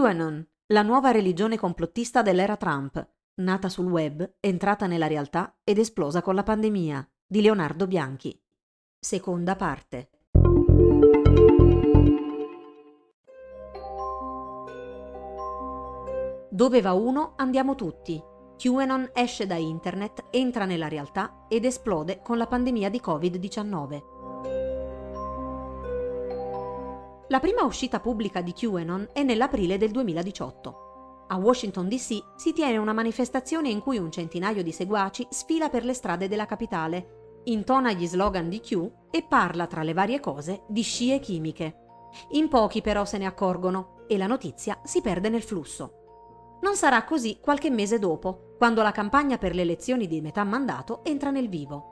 QAnon, la nuova religione complottista dell'era Trump, nata sul web, entrata nella realtà ed esplosa con la pandemia, di Leonardo Bianchi. Seconda parte. Dove va uno, andiamo tutti. QAnon esce da internet, entra nella realtà ed esplode con la pandemia di Covid-19. La prima uscita pubblica di QAnon è nell'aprile del 2018. A Washington DC si tiene una manifestazione in cui un centinaio di seguaci sfila per le strade della capitale, intona gli slogan di Q e parla tra le varie cose di scie chimiche. In pochi però se ne accorgono e la notizia si perde nel flusso. Non sarà così qualche mese dopo, quando la campagna per le elezioni di metà mandato entra nel vivo.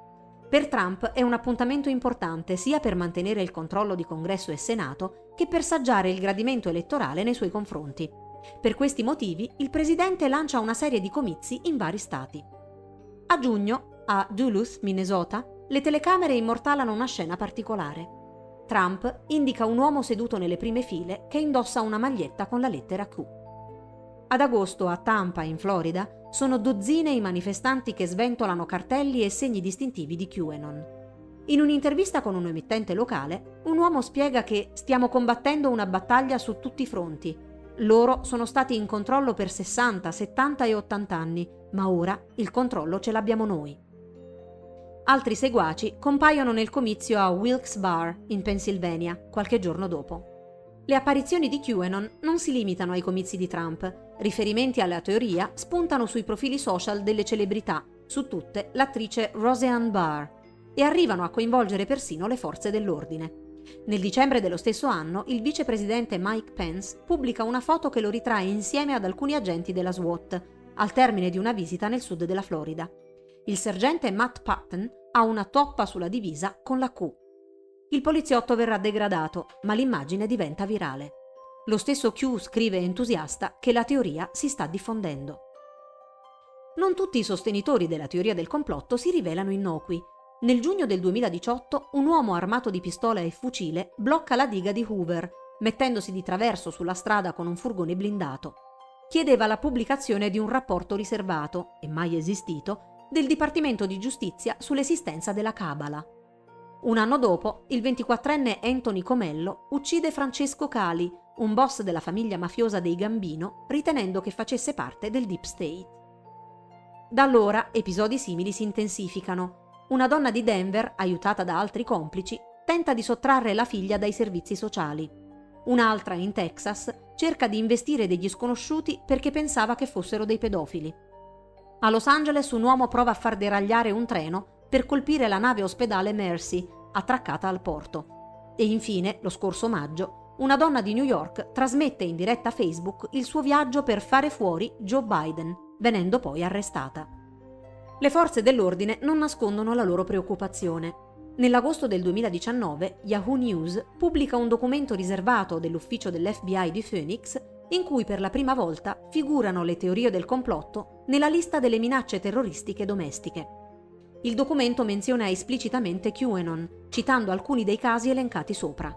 Per Trump è un appuntamento importante sia per mantenere il controllo di Congresso e Senato che per saggiare il gradimento elettorale nei suoi confronti. Per questi motivi il presidente lancia una serie di comizi in vari stati. A giugno, a Duluth, Minnesota, le telecamere immortalano una scena particolare. Trump indica un uomo seduto nelle prime file che indossa una maglietta con la lettera Q. Ad agosto a Tampa, in Florida, sono dozzine i manifestanti che sventolano cartelli e segni distintivi di QAnon. In un'intervista con un emittente locale, un uomo spiega che stiamo combattendo una battaglia su tutti i fronti loro sono stati in controllo per 60, 70 e 80 anni, ma ora il controllo ce l'abbiamo noi. Altri seguaci compaiono nel comizio a Wilkes Barre, in Pennsylvania, qualche giorno dopo. Le apparizioni di QAnon non si limitano ai comizi di Trump. Riferimenti alla teoria spuntano sui profili social delle celebrità, su tutte l'attrice Roseanne Barr, e arrivano a coinvolgere persino le forze dell'ordine. Nel dicembre dello stesso anno, il vicepresidente Mike Pence pubblica una foto che lo ritrae insieme ad alcuni agenti della SWAT, al termine di una visita nel sud della Florida. Il sergente Matt Patton ha una toppa sulla divisa con la Q. Il poliziotto verrà degradato, ma l'immagine diventa virale. Lo stesso Q scrive entusiasta che la teoria si sta diffondendo. Non tutti i sostenitori della teoria del complotto si rivelano innocui. Nel giugno del 2018 un uomo armato di pistola e fucile blocca la diga di Hoover, mettendosi di traverso sulla strada con un furgone blindato. Chiedeva la pubblicazione di un rapporto riservato, e mai esistito, del Dipartimento di Giustizia sull'esistenza della Cabala. Un anno dopo, il 24enne Anthony Comello uccide Francesco Cali, un boss della famiglia mafiosa dei Gambino, ritenendo che facesse parte del Deep State. Da allora episodi simili si intensificano una donna di Denver, aiutata da altri complici, tenta di sottrarre la figlia dai servizi sociali. Un'altra, in Texas, cerca di investire degli sconosciuti perché pensava che fossero dei pedofili. A Los Angeles un uomo prova a far deragliare un treno per colpire la nave ospedale Mercy, attraccata al porto. E infine, lo scorso maggio, una donna di New York trasmette in diretta Facebook il suo viaggio per fare fuori Joe Biden, venendo poi arrestata. Le forze dell'ordine non nascondono la loro preoccupazione. Nell'agosto del 2019 Yahoo News pubblica un documento riservato dell'ufficio dell'FBI di Phoenix in cui per la prima volta figurano le teorie del complotto nella lista delle minacce terroristiche domestiche. Il documento menziona esplicitamente QAnon, citando alcuni dei casi elencati sopra.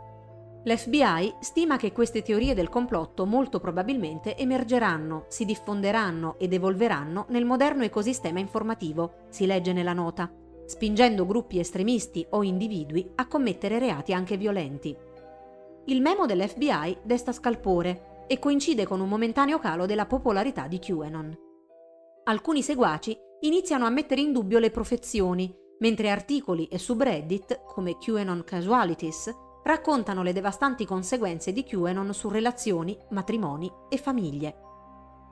L'FBI stima che queste teorie del complotto molto probabilmente emergeranno, si diffonderanno ed evolveranno nel moderno ecosistema informativo, si legge nella nota, spingendo gruppi estremisti o individui a commettere reati anche violenti. Il memo dell'FBI desta scalpore e coincide con un momentaneo calo della popolarità di QAnon. Alcuni seguaci iniziano a mettere in dubbio le profezioni, mentre articoli e subreddit, come QAnon Casualities, raccontano le devastanti conseguenze di QAnon su relazioni, matrimoni e famiglie.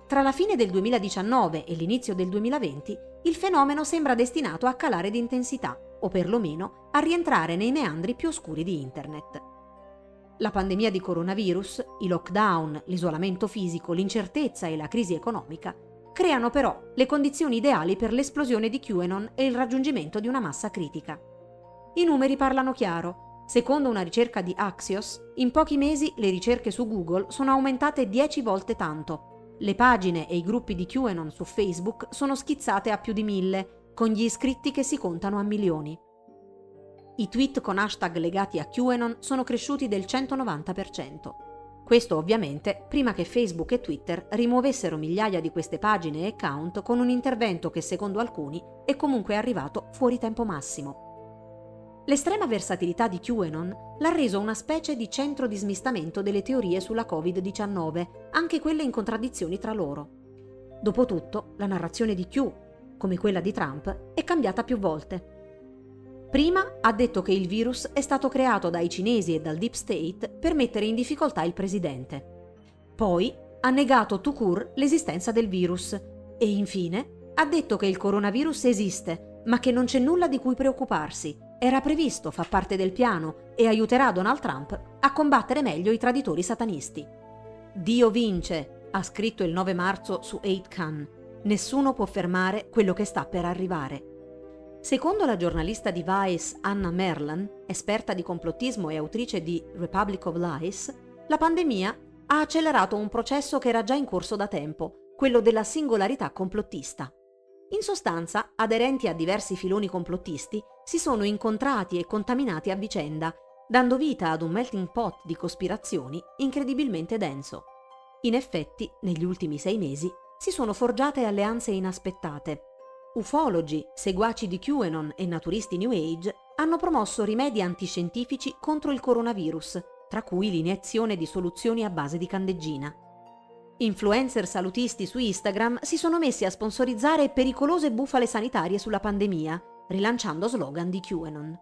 Tra la fine del 2019 e l'inizio del 2020, il fenomeno sembra destinato a calare di intensità, o perlomeno a rientrare nei meandri più oscuri di Internet. La pandemia di coronavirus, i lockdown, l'isolamento fisico, l'incertezza e la crisi economica creano però le condizioni ideali per l'esplosione di QAnon e il raggiungimento di una massa critica. I numeri parlano chiaro Secondo una ricerca di Axios, in pochi mesi le ricerche su Google sono aumentate 10 volte tanto. Le pagine e i gruppi di QAnon su Facebook sono schizzate a più di mille, con gli iscritti che si contano a milioni. I tweet con hashtag legati a QAnon sono cresciuti del 190%. Questo ovviamente prima che Facebook e Twitter rimuovessero migliaia di queste pagine e account con un intervento che secondo alcuni è comunque arrivato fuori tempo massimo. L'estrema versatilità di QAnon l'ha reso una specie di centro di smistamento delle teorie sulla Covid-19, anche quelle in contraddizioni tra loro. Dopotutto, la narrazione di Q, come quella di Trump, è cambiata più volte. Prima ha detto che il virus è stato creato dai cinesi e dal Deep State per mettere in difficoltà il presidente. Poi ha negato court l'esistenza del virus e infine ha detto che il coronavirus esiste, ma che non c'è nulla di cui preoccuparsi. Era previsto, fa parte del piano e aiuterà Donald Trump a combattere meglio i traditori satanisti. Dio vince, ha scritto il 9 marzo su 8chan. Nessuno può fermare quello che sta per arrivare. Secondo la giornalista di Vice Anna Merlan, esperta di complottismo e autrice di Republic of Lies, la pandemia ha accelerato un processo che era già in corso da tempo, quello della singolarità complottista. In sostanza, aderenti a diversi filoni complottisti si sono incontrati e contaminati a vicenda, dando vita ad un melting pot di cospirazioni incredibilmente denso. In effetti, negli ultimi sei mesi si sono forgiate alleanze inaspettate, Ufologi, seguaci di QAnon e naturisti New Age hanno promosso rimedi antiscientifici contro il coronavirus, tra cui l'iniezione di soluzioni a base di candeggina. Influencer salutisti su Instagram si sono messi a sponsorizzare pericolose bufale sanitarie sulla pandemia, rilanciando slogan di QAnon.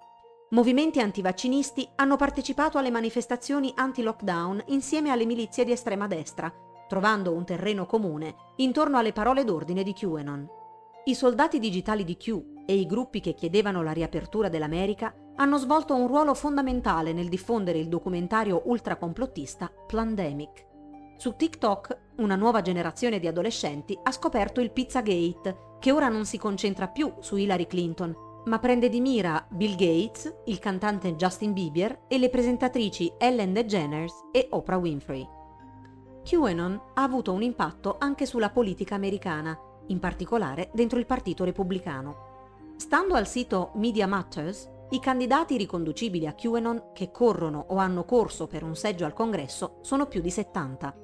Movimenti antivaccinisti hanno partecipato alle manifestazioni anti-lockdown insieme alle milizie di estrema destra, trovando un terreno comune intorno alle parole d'ordine di QAnon. I soldati digitali di Q e i gruppi che chiedevano la riapertura dell'America hanno svolto un ruolo fondamentale nel diffondere il documentario ultracomplottista Plandemic. Su TikTok una nuova generazione di adolescenti ha scoperto il Pizzagate, che ora non si concentra più su Hillary Clinton, ma prende di mira Bill Gates, il cantante Justin Bieber e le presentatrici Ellen DeGeneres e Oprah Winfrey. QAnon ha avuto un impatto anche sulla politica americana in particolare dentro il Partito Repubblicano. Stando al sito Media Matters, i candidati riconducibili a QAnon che corrono o hanno corso per un seggio al congresso sono più di 70.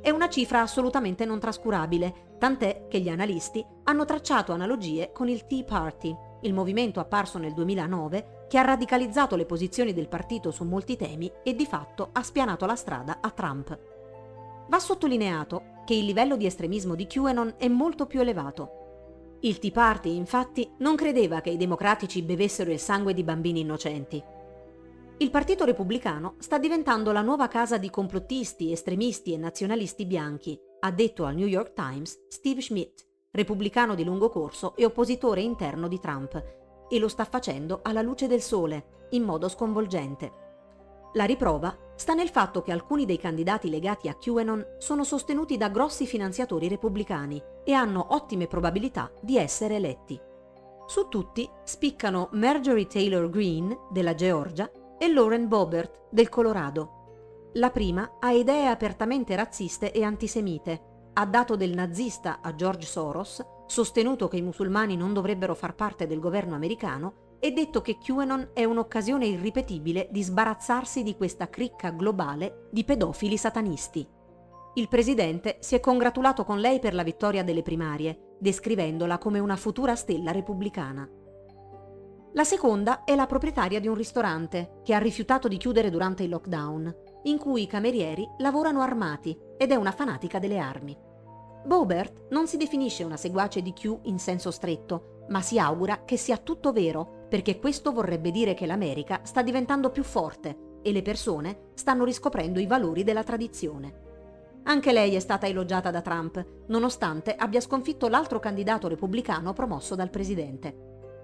È una cifra assolutamente non trascurabile, tant'è che gli analisti hanno tracciato analogie con il Tea Party, il movimento apparso nel 2009 che ha radicalizzato le posizioni del partito su molti temi e di fatto ha spianato la strada a Trump. Va sottolineato che il livello di estremismo di QAnon è molto più elevato. Il Tea Party, infatti, non credeva che i democratici bevessero il sangue di bambini innocenti. Il Partito Repubblicano sta diventando la nuova casa di complottisti, estremisti e nazionalisti bianchi, ha detto al New York Times Steve Schmidt, repubblicano di lungo corso e oppositore interno di Trump, e lo sta facendo alla luce del sole, in modo sconvolgente. La riprova sta nel fatto che alcuni dei candidati legati a QAnon sono sostenuti da grossi finanziatori repubblicani e hanno ottime probabilità di essere eletti. Su tutti spiccano Marjorie Taylor Greene della Georgia e Lauren Boebert del Colorado. La prima ha idee apertamente razziste e antisemite, ha dato del nazista a George Soros, sostenuto che i musulmani non dovrebbero far parte del governo americano e detto che QAnon è un'occasione irripetibile di sbarazzarsi di questa cricca globale di pedofili satanisti. Il presidente si è congratulato con lei per la vittoria delle primarie, descrivendola come una futura stella repubblicana. La seconda è la proprietaria di un ristorante che ha rifiutato di chiudere durante il lockdown, in cui i camerieri lavorano armati ed è una fanatica delle armi. Bobert non si definisce una seguace di Q in senso stretto, ma si augura che sia tutto vero perché questo vorrebbe dire che l'America sta diventando più forte e le persone stanno riscoprendo i valori della tradizione. Anche lei è stata elogiata da Trump, nonostante abbia sconfitto l'altro candidato repubblicano promosso dal presidente.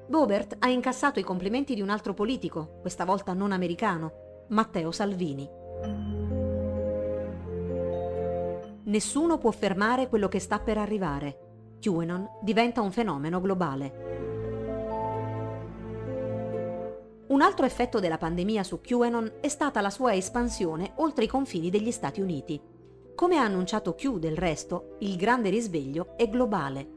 Bobert ha incassato i complimenti di un altro politico, questa volta non americano, Matteo Salvini. Nessuno può fermare quello che sta per arrivare. QAnon diventa un fenomeno globale. Un altro effetto della pandemia su QAnon è stata la sua espansione oltre i confini degli Stati Uniti. Come ha annunciato Q del resto, il grande risveglio è globale.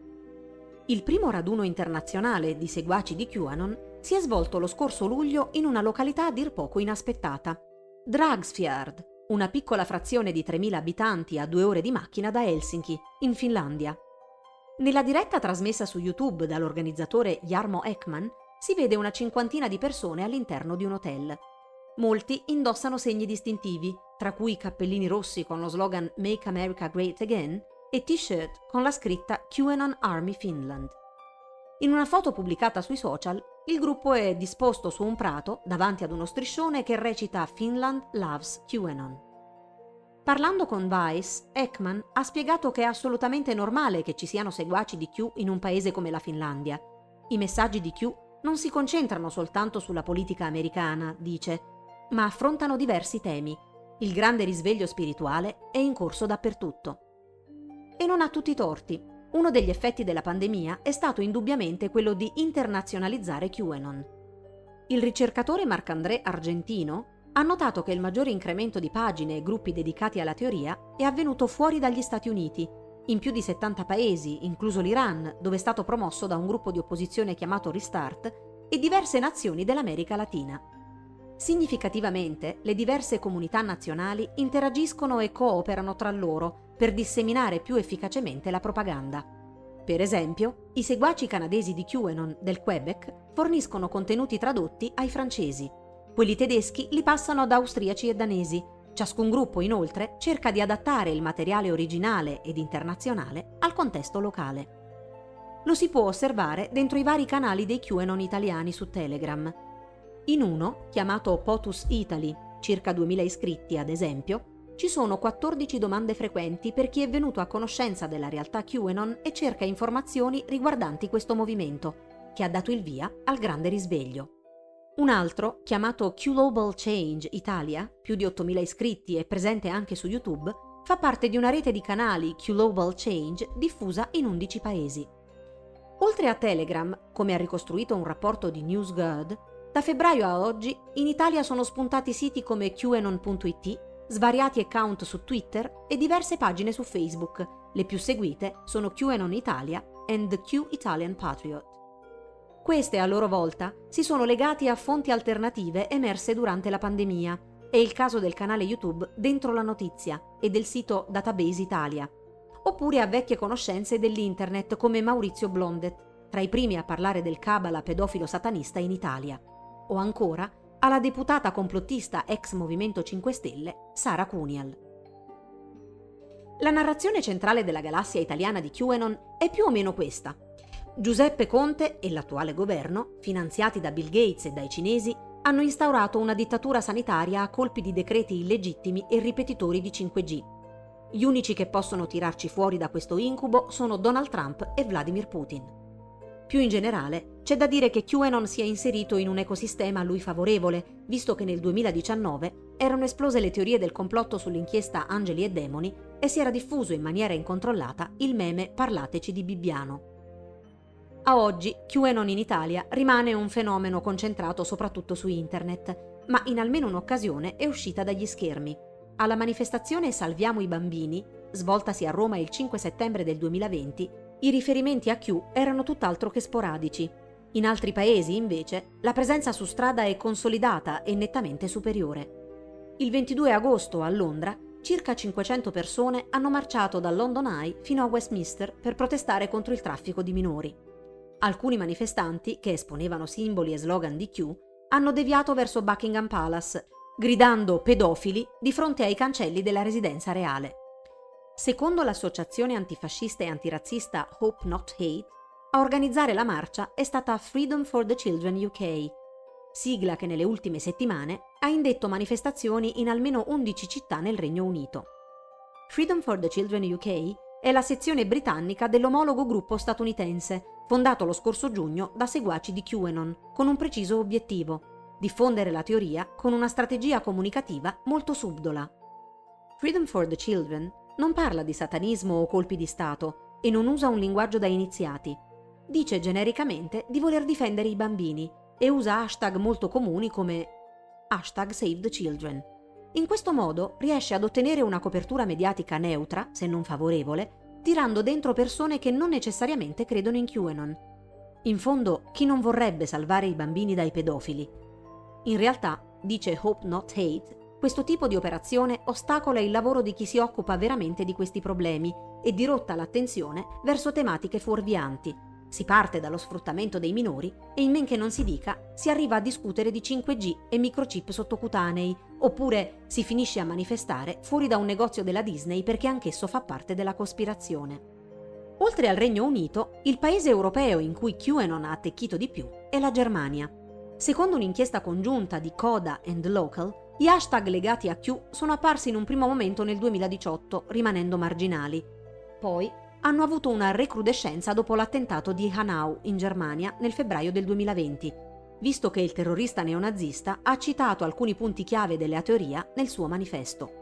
Il primo raduno internazionale di seguaci di QAnon si è svolto lo scorso luglio in una località a dir poco inaspettata, Dragsfjord, una piccola frazione di 3.000 abitanti a due ore di macchina da Helsinki, in Finlandia. Nella diretta trasmessa su YouTube dall'organizzatore Jarmo Ekman si vede una cinquantina di persone all'interno di un hotel. Molti indossano segni distintivi, tra cui cappellini rossi con lo slogan Make America Great Again e t-shirt con la scritta QAnon Army Finland. In una foto pubblicata sui social, il gruppo è disposto su un prato davanti ad uno striscione che recita Finland loves QAnon. Parlando con Vice, Ekman ha spiegato che è assolutamente normale che ci siano seguaci di Q in un paese come la Finlandia. I messaggi di Q non si concentrano soltanto sulla politica americana, dice, ma affrontano diversi temi. Il grande risveglio spirituale è in corso dappertutto. E non ha tutti i torti. Uno degli effetti della pandemia è stato indubbiamente quello di internazionalizzare QAnon. Il ricercatore Marc-André Argentino ha notato che il maggiore incremento di pagine e gruppi dedicati alla teoria è avvenuto fuori dagli Stati Uniti, in più di 70 paesi, incluso l'Iran, dove è stato promosso da un gruppo di opposizione chiamato Restart, e diverse nazioni dell'America Latina. Significativamente, le diverse comunità nazionali interagiscono e cooperano tra loro per disseminare più efficacemente la propaganda. Per esempio, i seguaci canadesi di QAnon del Quebec forniscono contenuti tradotti ai francesi, quelli tedeschi li passano ad austriaci e danesi. Ciascun gruppo, inoltre, cerca di adattare il materiale originale ed internazionale al contesto locale. Lo si può osservare dentro i vari canali dei QAnon italiani su Telegram. In uno, chiamato POTUS Italy, circa 2000 iscritti ad esempio, ci sono 14 domande frequenti per chi è venuto a conoscenza della realtà QAnon e cerca informazioni riguardanti questo movimento, che ha dato il via al grande risveglio. Un altro, chiamato Global Change Italia, più di 8.000 iscritti e presente anche su YouTube, fa parte di una rete di canali Global Change diffusa in 11 paesi. Oltre a Telegram, come ha ricostruito un rapporto di NewsGuard, da febbraio a oggi in Italia sono spuntati siti come QAnon.it, svariati account su Twitter e diverse pagine su Facebook. Le più seguite sono QAnon Italia and Q Italian Patriot. Queste a loro volta si sono legati a fonti alternative emerse durante la pandemia. È il caso del canale YouTube Dentro la Notizia e del sito Database Italia. Oppure a vecchie conoscenze dell'internet come Maurizio Blondet, tra i primi a parlare del cabala pedofilo satanista in Italia. O ancora alla deputata complottista ex Movimento 5 Stelle Sara Cunial. La narrazione centrale della galassia italiana di QAnon è più o meno questa. Giuseppe Conte e l'attuale governo, finanziati da Bill Gates e dai cinesi, hanno instaurato una dittatura sanitaria a colpi di decreti illegittimi e ripetitori di 5G. Gli unici che possono tirarci fuori da questo incubo sono Donald Trump e Vladimir Putin. Più in generale, c'è da dire che QAnon si è inserito in un ecosistema a lui favorevole, visto che nel 2019 erano esplose le teorie del complotto sull'inchiesta Angeli e Demoni e si era diffuso in maniera incontrollata il meme Parlateci di Bibbiano. A oggi QAnon in Italia rimane un fenomeno concentrato soprattutto su internet, ma in almeno un'occasione è uscita dagli schermi. Alla manifestazione Salviamo i bambini, svoltasi a Roma il 5 settembre del 2020, i riferimenti a Q erano tutt'altro che sporadici. In altri paesi, invece, la presenza su strada è consolidata e nettamente superiore. Il 22 agosto a Londra circa 500 persone hanno marciato da London Eye fino a Westminster per protestare contro il traffico di minori. Alcuni manifestanti, che esponevano simboli e slogan di Q, hanno deviato verso Buckingham Palace, gridando pedofili di fronte ai cancelli della residenza reale. Secondo l'associazione antifascista e antirazzista Hope Not Hate, a organizzare la marcia è stata Freedom for the Children UK, sigla che nelle ultime settimane ha indetto manifestazioni in almeno 11 città nel Regno Unito. Freedom for the Children UK è la sezione britannica dell'omologo gruppo statunitense, fondato lo scorso giugno da seguaci di QAnon, con un preciso obiettivo, diffondere la teoria con una strategia comunicativa molto subdola. Freedom for the Children non parla di satanismo o colpi di Stato e non usa un linguaggio da iniziati. Dice genericamente di voler difendere i bambini e usa hashtag molto comuni come hashtag Save the Children. In questo modo riesce ad ottenere una copertura mediatica neutra, se non favorevole, tirando dentro persone che non necessariamente credono in QAnon. In fondo, chi non vorrebbe salvare i bambini dai pedofili? In realtà, dice Hope Not Hate, questo tipo di operazione ostacola il lavoro di chi si occupa veramente di questi problemi e dirotta l'attenzione verso tematiche fuorvianti. Si parte dallo sfruttamento dei minori e in men che non si dica si arriva a discutere di 5G e microchip sottocutanei, oppure si finisce a manifestare fuori da un negozio della Disney perché anch'esso fa parte della cospirazione. Oltre al Regno Unito, il paese europeo in cui QAnon ha attecchito di più è la Germania. Secondo un'inchiesta congiunta di Coda and Local, gli hashtag legati a Q sono apparsi in un primo momento nel 2018, rimanendo marginali. Poi hanno avuto una recrudescenza dopo l'attentato di Hanau in Germania nel febbraio del 2020, visto che il terrorista neonazista ha citato alcuni punti chiave della teoria nel suo manifesto.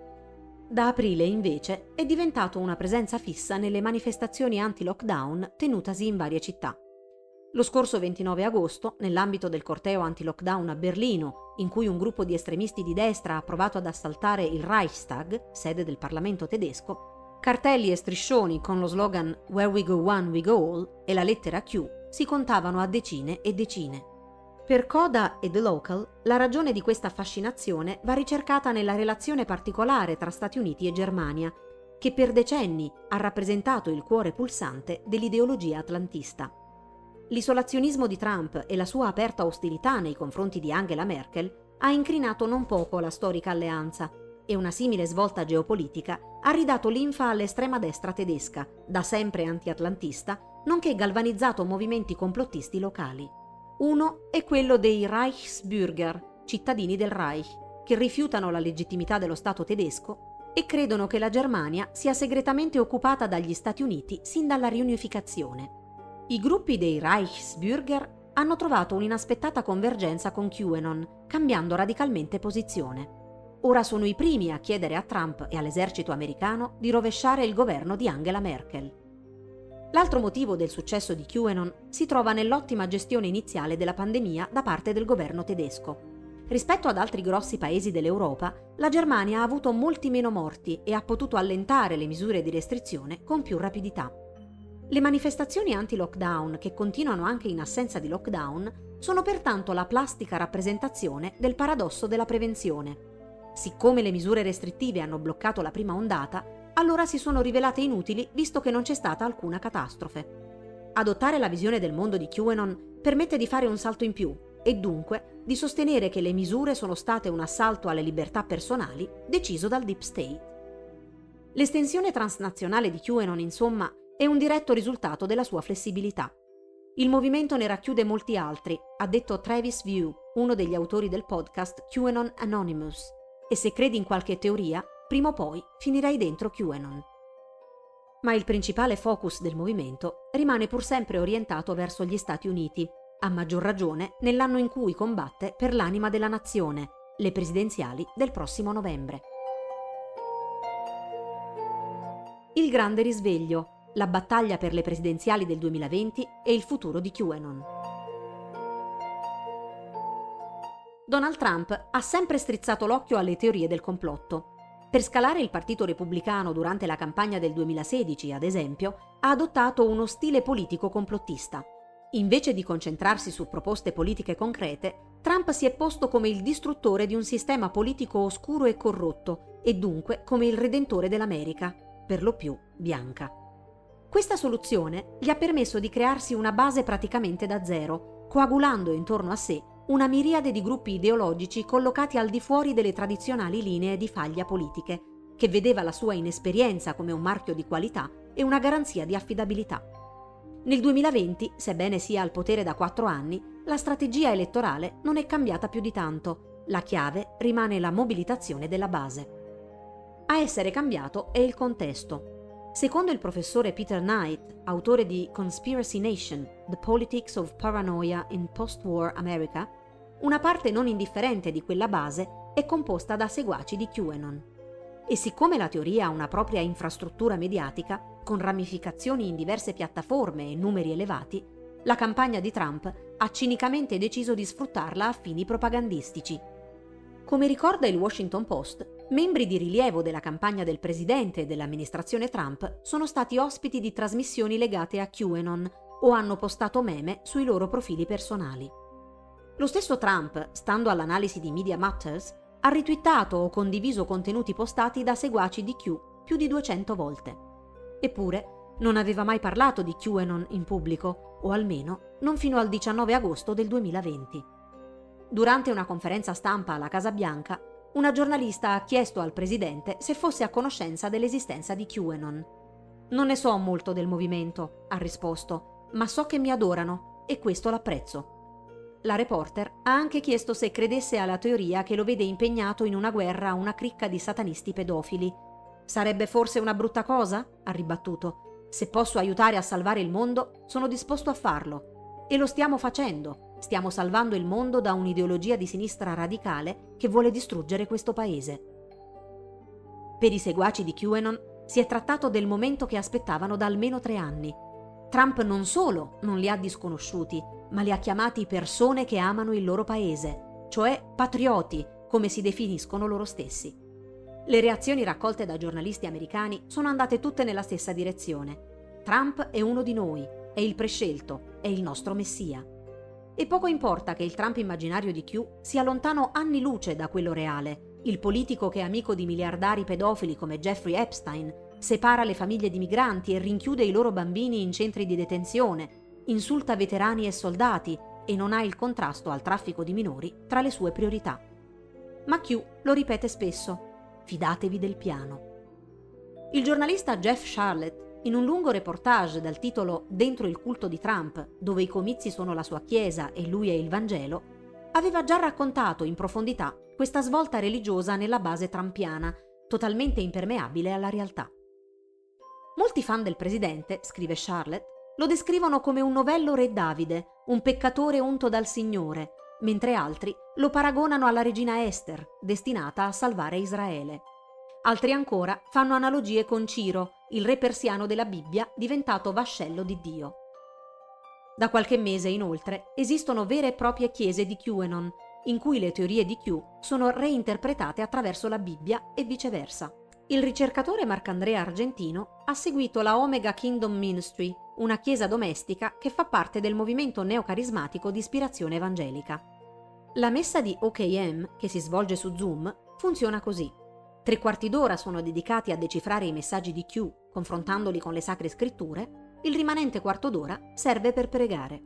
Da aprile, invece, è diventato una presenza fissa nelle manifestazioni anti-lockdown tenutasi in varie città. Lo scorso 29 agosto, nell'ambito del corteo anti-lockdown a Berlino, in cui un gruppo di estremisti di destra ha provato ad assaltare il Reichstag, sede del Parlamento tedesco, cartelli e striscioni con lo slogan Where we go one, we go all e la lettera Q si contavano a decine e decine. Per Coda e The Local, la ragione di questa fascinazione va ricercata nella relazione particolare tra Stati Uniti e Germania, che per decenni ha rappresentato il cuore pulsante dell'ideologia atlantista. L'isolazionismo di Trump e la sua aperta ostilità nei confronti di Angela Merkel ha incrinato non poco la storica alleanza e una simile svolta geopolitica ha ridato linfa all'estrema destra tedesca, da sempre anti-atlantista, nonché galvanizzato movimenti complottisti locali. Uno è quello dei Reichsbürger, cittadini del Reich, che rifiutano la legittimità dello Stato tedesco e credono che la Germania sia segretamente occupata dagli Stati Uniti sin dalla riunificazione. I gruppi dei Reichsbürger hanno trovato un'inaspettata convergenza con QAnon, cambiando radicalmente posizione. Ora sono i primi a chiedere a Trump e all'esercito americano di rovesciare il governo di Angela Merkel. L'altro motivo del successo di QAnon si trova nell'ottima gestione iniziale della pandemia da parte del governo tedesco. Rispetto ad altri grossi paesi dell'Europa, la Germania ha avuto molti meno morti e ha potuto allentare le misure di restrizione con più rapidità. Le manifestazioni anti-lockdown, che continuano anche in assenza di lockdown, sono pertanto la plastica rappresentazione del paradosso della prevenzione. Siccome le misure restrittive hanno bloccato la prima ondata, allora si sono rivelate inutili visto che non c'è stata alcuna catastrofe. Adottare la visione del mondo di QAnon permette di fare un salto in più e dunque di sostenere che le misure sono state un assalto alle libertà personali deciso dal Deep State. L'estensione transnazionale di QAnon, insomma, è un diretto risultato della sua flessibilità. Il movimento ne racchiude molti altri, ha detto Travis View, uno degli autori del podcast QAnon Anonymous, e se credi in qualche teoria, prima o poi finirai dentro QAnon. Ma il principale focus del movimento rimane pur sempre orientato verso gli Stati Uniti, a maggior ragione nell'anno in cui combatte per l'anima della nazione, le presidenziali del prossimo novembre. Il grande risveglio, la battaglia per le presidenziali del 2020 e il futuro di QAnon. Donald Trump ha sempre strizzato l'occhio alle teorie del complotto. Per scalare il Partito Repubblicano durante la campagna del 2016, ad esempio, ha adottato uno stile politico complottista. Invece di concentrarsi su proposte politiche concrete, Trump si è posto come il distruttore di un sistema politico oscuro e corrotto e dunque come il redentore dell'America, per lo più bianca. Questa soluzione gli ha permesso di crearsi una base praticamente da zero, coagulando intorno a sé una miriade di gruppi ideologici collocati al di fuori delle tradizionali linee di faglia politiche, che vedeva la sua inesperienza come un marchio di qualità e una garanzia di affidabilità. Nel 2020, sebbene sia al potere da quattro anni, la strategia elettorale non è cambiata più di tanto. La chiave rimane la mobilitazione della base. A essere cambiato è il contesto, Secondo il professore Peter Knight, autore di Conspiracy Nation, The Politics of Paranoia in Post-War America, una parte non indifferente di quella base è composta da seguaci di QAnon. E siccome la teoria ha una propria infrastruttura mediatica, con ramificazioni in diverse piattaforme e numeri elevati, la campagna di Trump ha cinicamente deciso di sfruttarla a fini propagandistici. Come ricorda il Washington Post, membri di rilievo della campagna del presidente e dell'amministrazione Trump sono stati ospiti di trasmissioni legate a QAnon o hanno postato meme sui loro profili personali. Lo stesso Trump, stando all'analisi di Media Matters, ha ritwittato o condiviso contenuti postati da seguaci di Q più di 200 volte. Eppure non aveva mai parlato di QAnon in pubblico, o almeno non fino al 19 agosto del 2020. Durante una conferenza stampa alla Casa Bianca, una giornalista ha chiesto al presidente se fosse a conoscenza dell'esistenza di QAnon. Non ne so molto del movimento, ha risposto, ma so che mi adorano e questo l'apprezzo. La reporter ha anche chiesto se credesse alla teoria che lo vede impegnato in una guerra a una cricca di satanisti pedofili. Sarebbe forse una brutta cosa? ha ribattuto. Se posso aiutare a salvare il mondo, sono disposto a farlo. E lo stiamo facendo. Stiamo salvando il mondo da un'ideologia di sinistra radicale che vuole distruggere questo paese. Per i seguaci di QAnon si è trattato del momento che aspettavano da almeno tre anni. Trump non solo non li ha disconosciuti, ma li ha chiamati persone che amano il loro paese, cioè patrioti, come si definiscono loro stessi. Le reazioni raccolte da giornalisti americani sono andate tutte nella stessa direzione. Trump è uno di noi, è il prescelto, è il nostro messia. E poco importa che il Trump immaginario di Q sia lontano anni luce da quello reale, il politico che è amico di miliardari pedofili come Jeffrey Epstein, separa le famiglie di migranti e rinchiude i loro bambini in centri di detenzione, insulta veterani e soldati e non ha il contrasto al traffico di minori tra le sue priorità. Ma Q lo ripete spesso, fidatevi del piano. Il giornalista Jeff Charlotte, in un lungo reportage dal titolo Dentro il culto di Trump, dove i comizi sono la sua chiesa e lui è il Vangelo, aveva già raccontato in profondità questa svolta religiosa nella base trampiana, totalmente impermeabile alla realtà. Molti fan del presidente, scrive Charlotte, lo descrivono come un novello re Davide, un peccatore unto dal Signore, mentre altri lo paragonano alla regina Esther, destinata a salvare Israele. Altri ancora fanno analogie con Ciro, il re persiano della Bibbia diventato vascello di Dio. Da qualche mese, inoltre, esistono vere e proprie chiese di QAnon, in cui le teorie di Q sono reinterpretate attraverso la Bibbia e viceversa. Il ricercatore Marcandrea Argentino ha seguito la Omega Kingdom Ministry, una chiesa domestica che fa parte del movimento neocarismatico di ispirazione evangelica. La messa di OKM, che si svolge su Zoom, funziona così. Tre quarti d'ora sono dedicati a decifrare i messaggi di Q, confrontandoli con le sacre scritture, il rimanente quarto d'ora serve per pregare.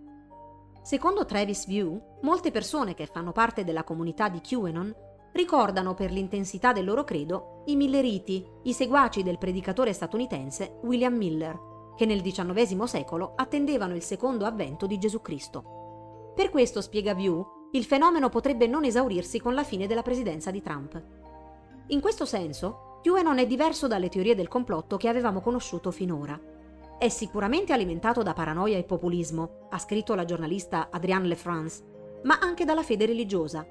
Secondo Travis View, molte persone che fanno parte della comunità di QAnon ricordano per l'intensità del loro credo i milleriti, i seguaci del predicatore statunitense William Miller, che nel XIX secolo attendevano il secondo avvento di Gesù Cristo. Per questo, spiega View, il fenomeno potrebbe non esaurirsi con la fine della presidenza di Trump. In questo senso, QAnon è diverso dalle teorie del complotto che avevamo conosciuto finora. È sicuramente alimentato da paranoia e populismo, ha scritto la giornalista Adrienne Lefrance, ma anche dalla fede religiosa,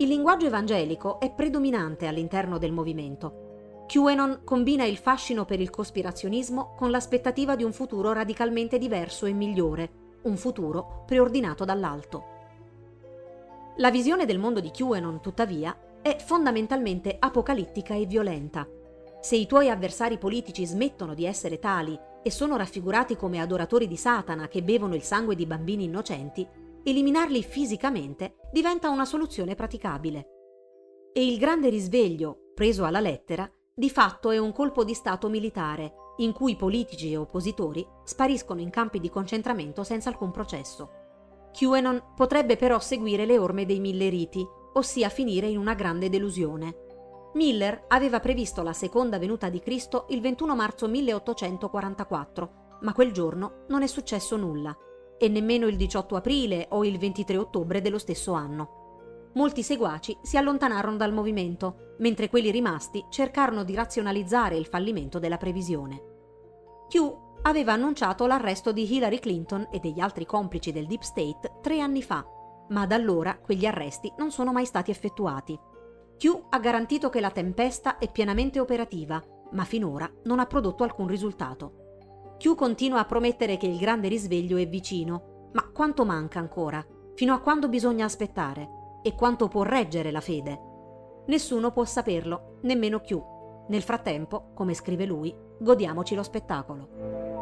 il linguaggio evangelico è predominante all'interno del movimento. QAnon combina il fascino per il cospirazionismo con l'aspettativa di un futuro radicalmente diverso e migliore, un futuro preordinato dall'alto. La visione del mondo di QAnon, tuttavia, è fondamentalmente apocalittica e violenta. Se i tuoi avversari politici smettono di essere tali e sono raffigurati come adoratori di Satana che bevono il sangue di bambini innocenti, eliminarli fisicamente diventa una soluzione praticabile. E il grande risveglio, preso alla lettera, di fatto è un colpo di Stato militare, in cui politici e oppositori spariscono in campi di concentramento senza alcun processo. QAnon potrebbe però seguire le orme dei milleriti, ossia finire in una grande delusione. Miller aveva previsto la seconda venuta di Cristo il 21 marzo 1844, ma quel giorno non è successo nulla e nemmeno il 18 aprile o il 23 ottobre dello stesso anno. Molti seguaci si allontanarono dal movimento, mentre quelli rimasti cercarono di razionalizzare il fallimento della previsione. Q aveva annunciato l'arresto di Hillary Clinton e degli altri complici del Deep State tre anni fa, ma da allora quegli arresti non sono mai stati effettuati. Q ha garantito che la tempesta è pienamente operativa, ma finora non ha prodotto alcun risultato. Q continua a promettere che il grande risveglio è vicino, ma quanto manca ancora? Fino a quando bisogna aspettare? E quanto può reggere la fede? Nessuno può saperlo, nemmeno Q. Nel frattempo, come scrive lui, godiamoci lo spettacolo.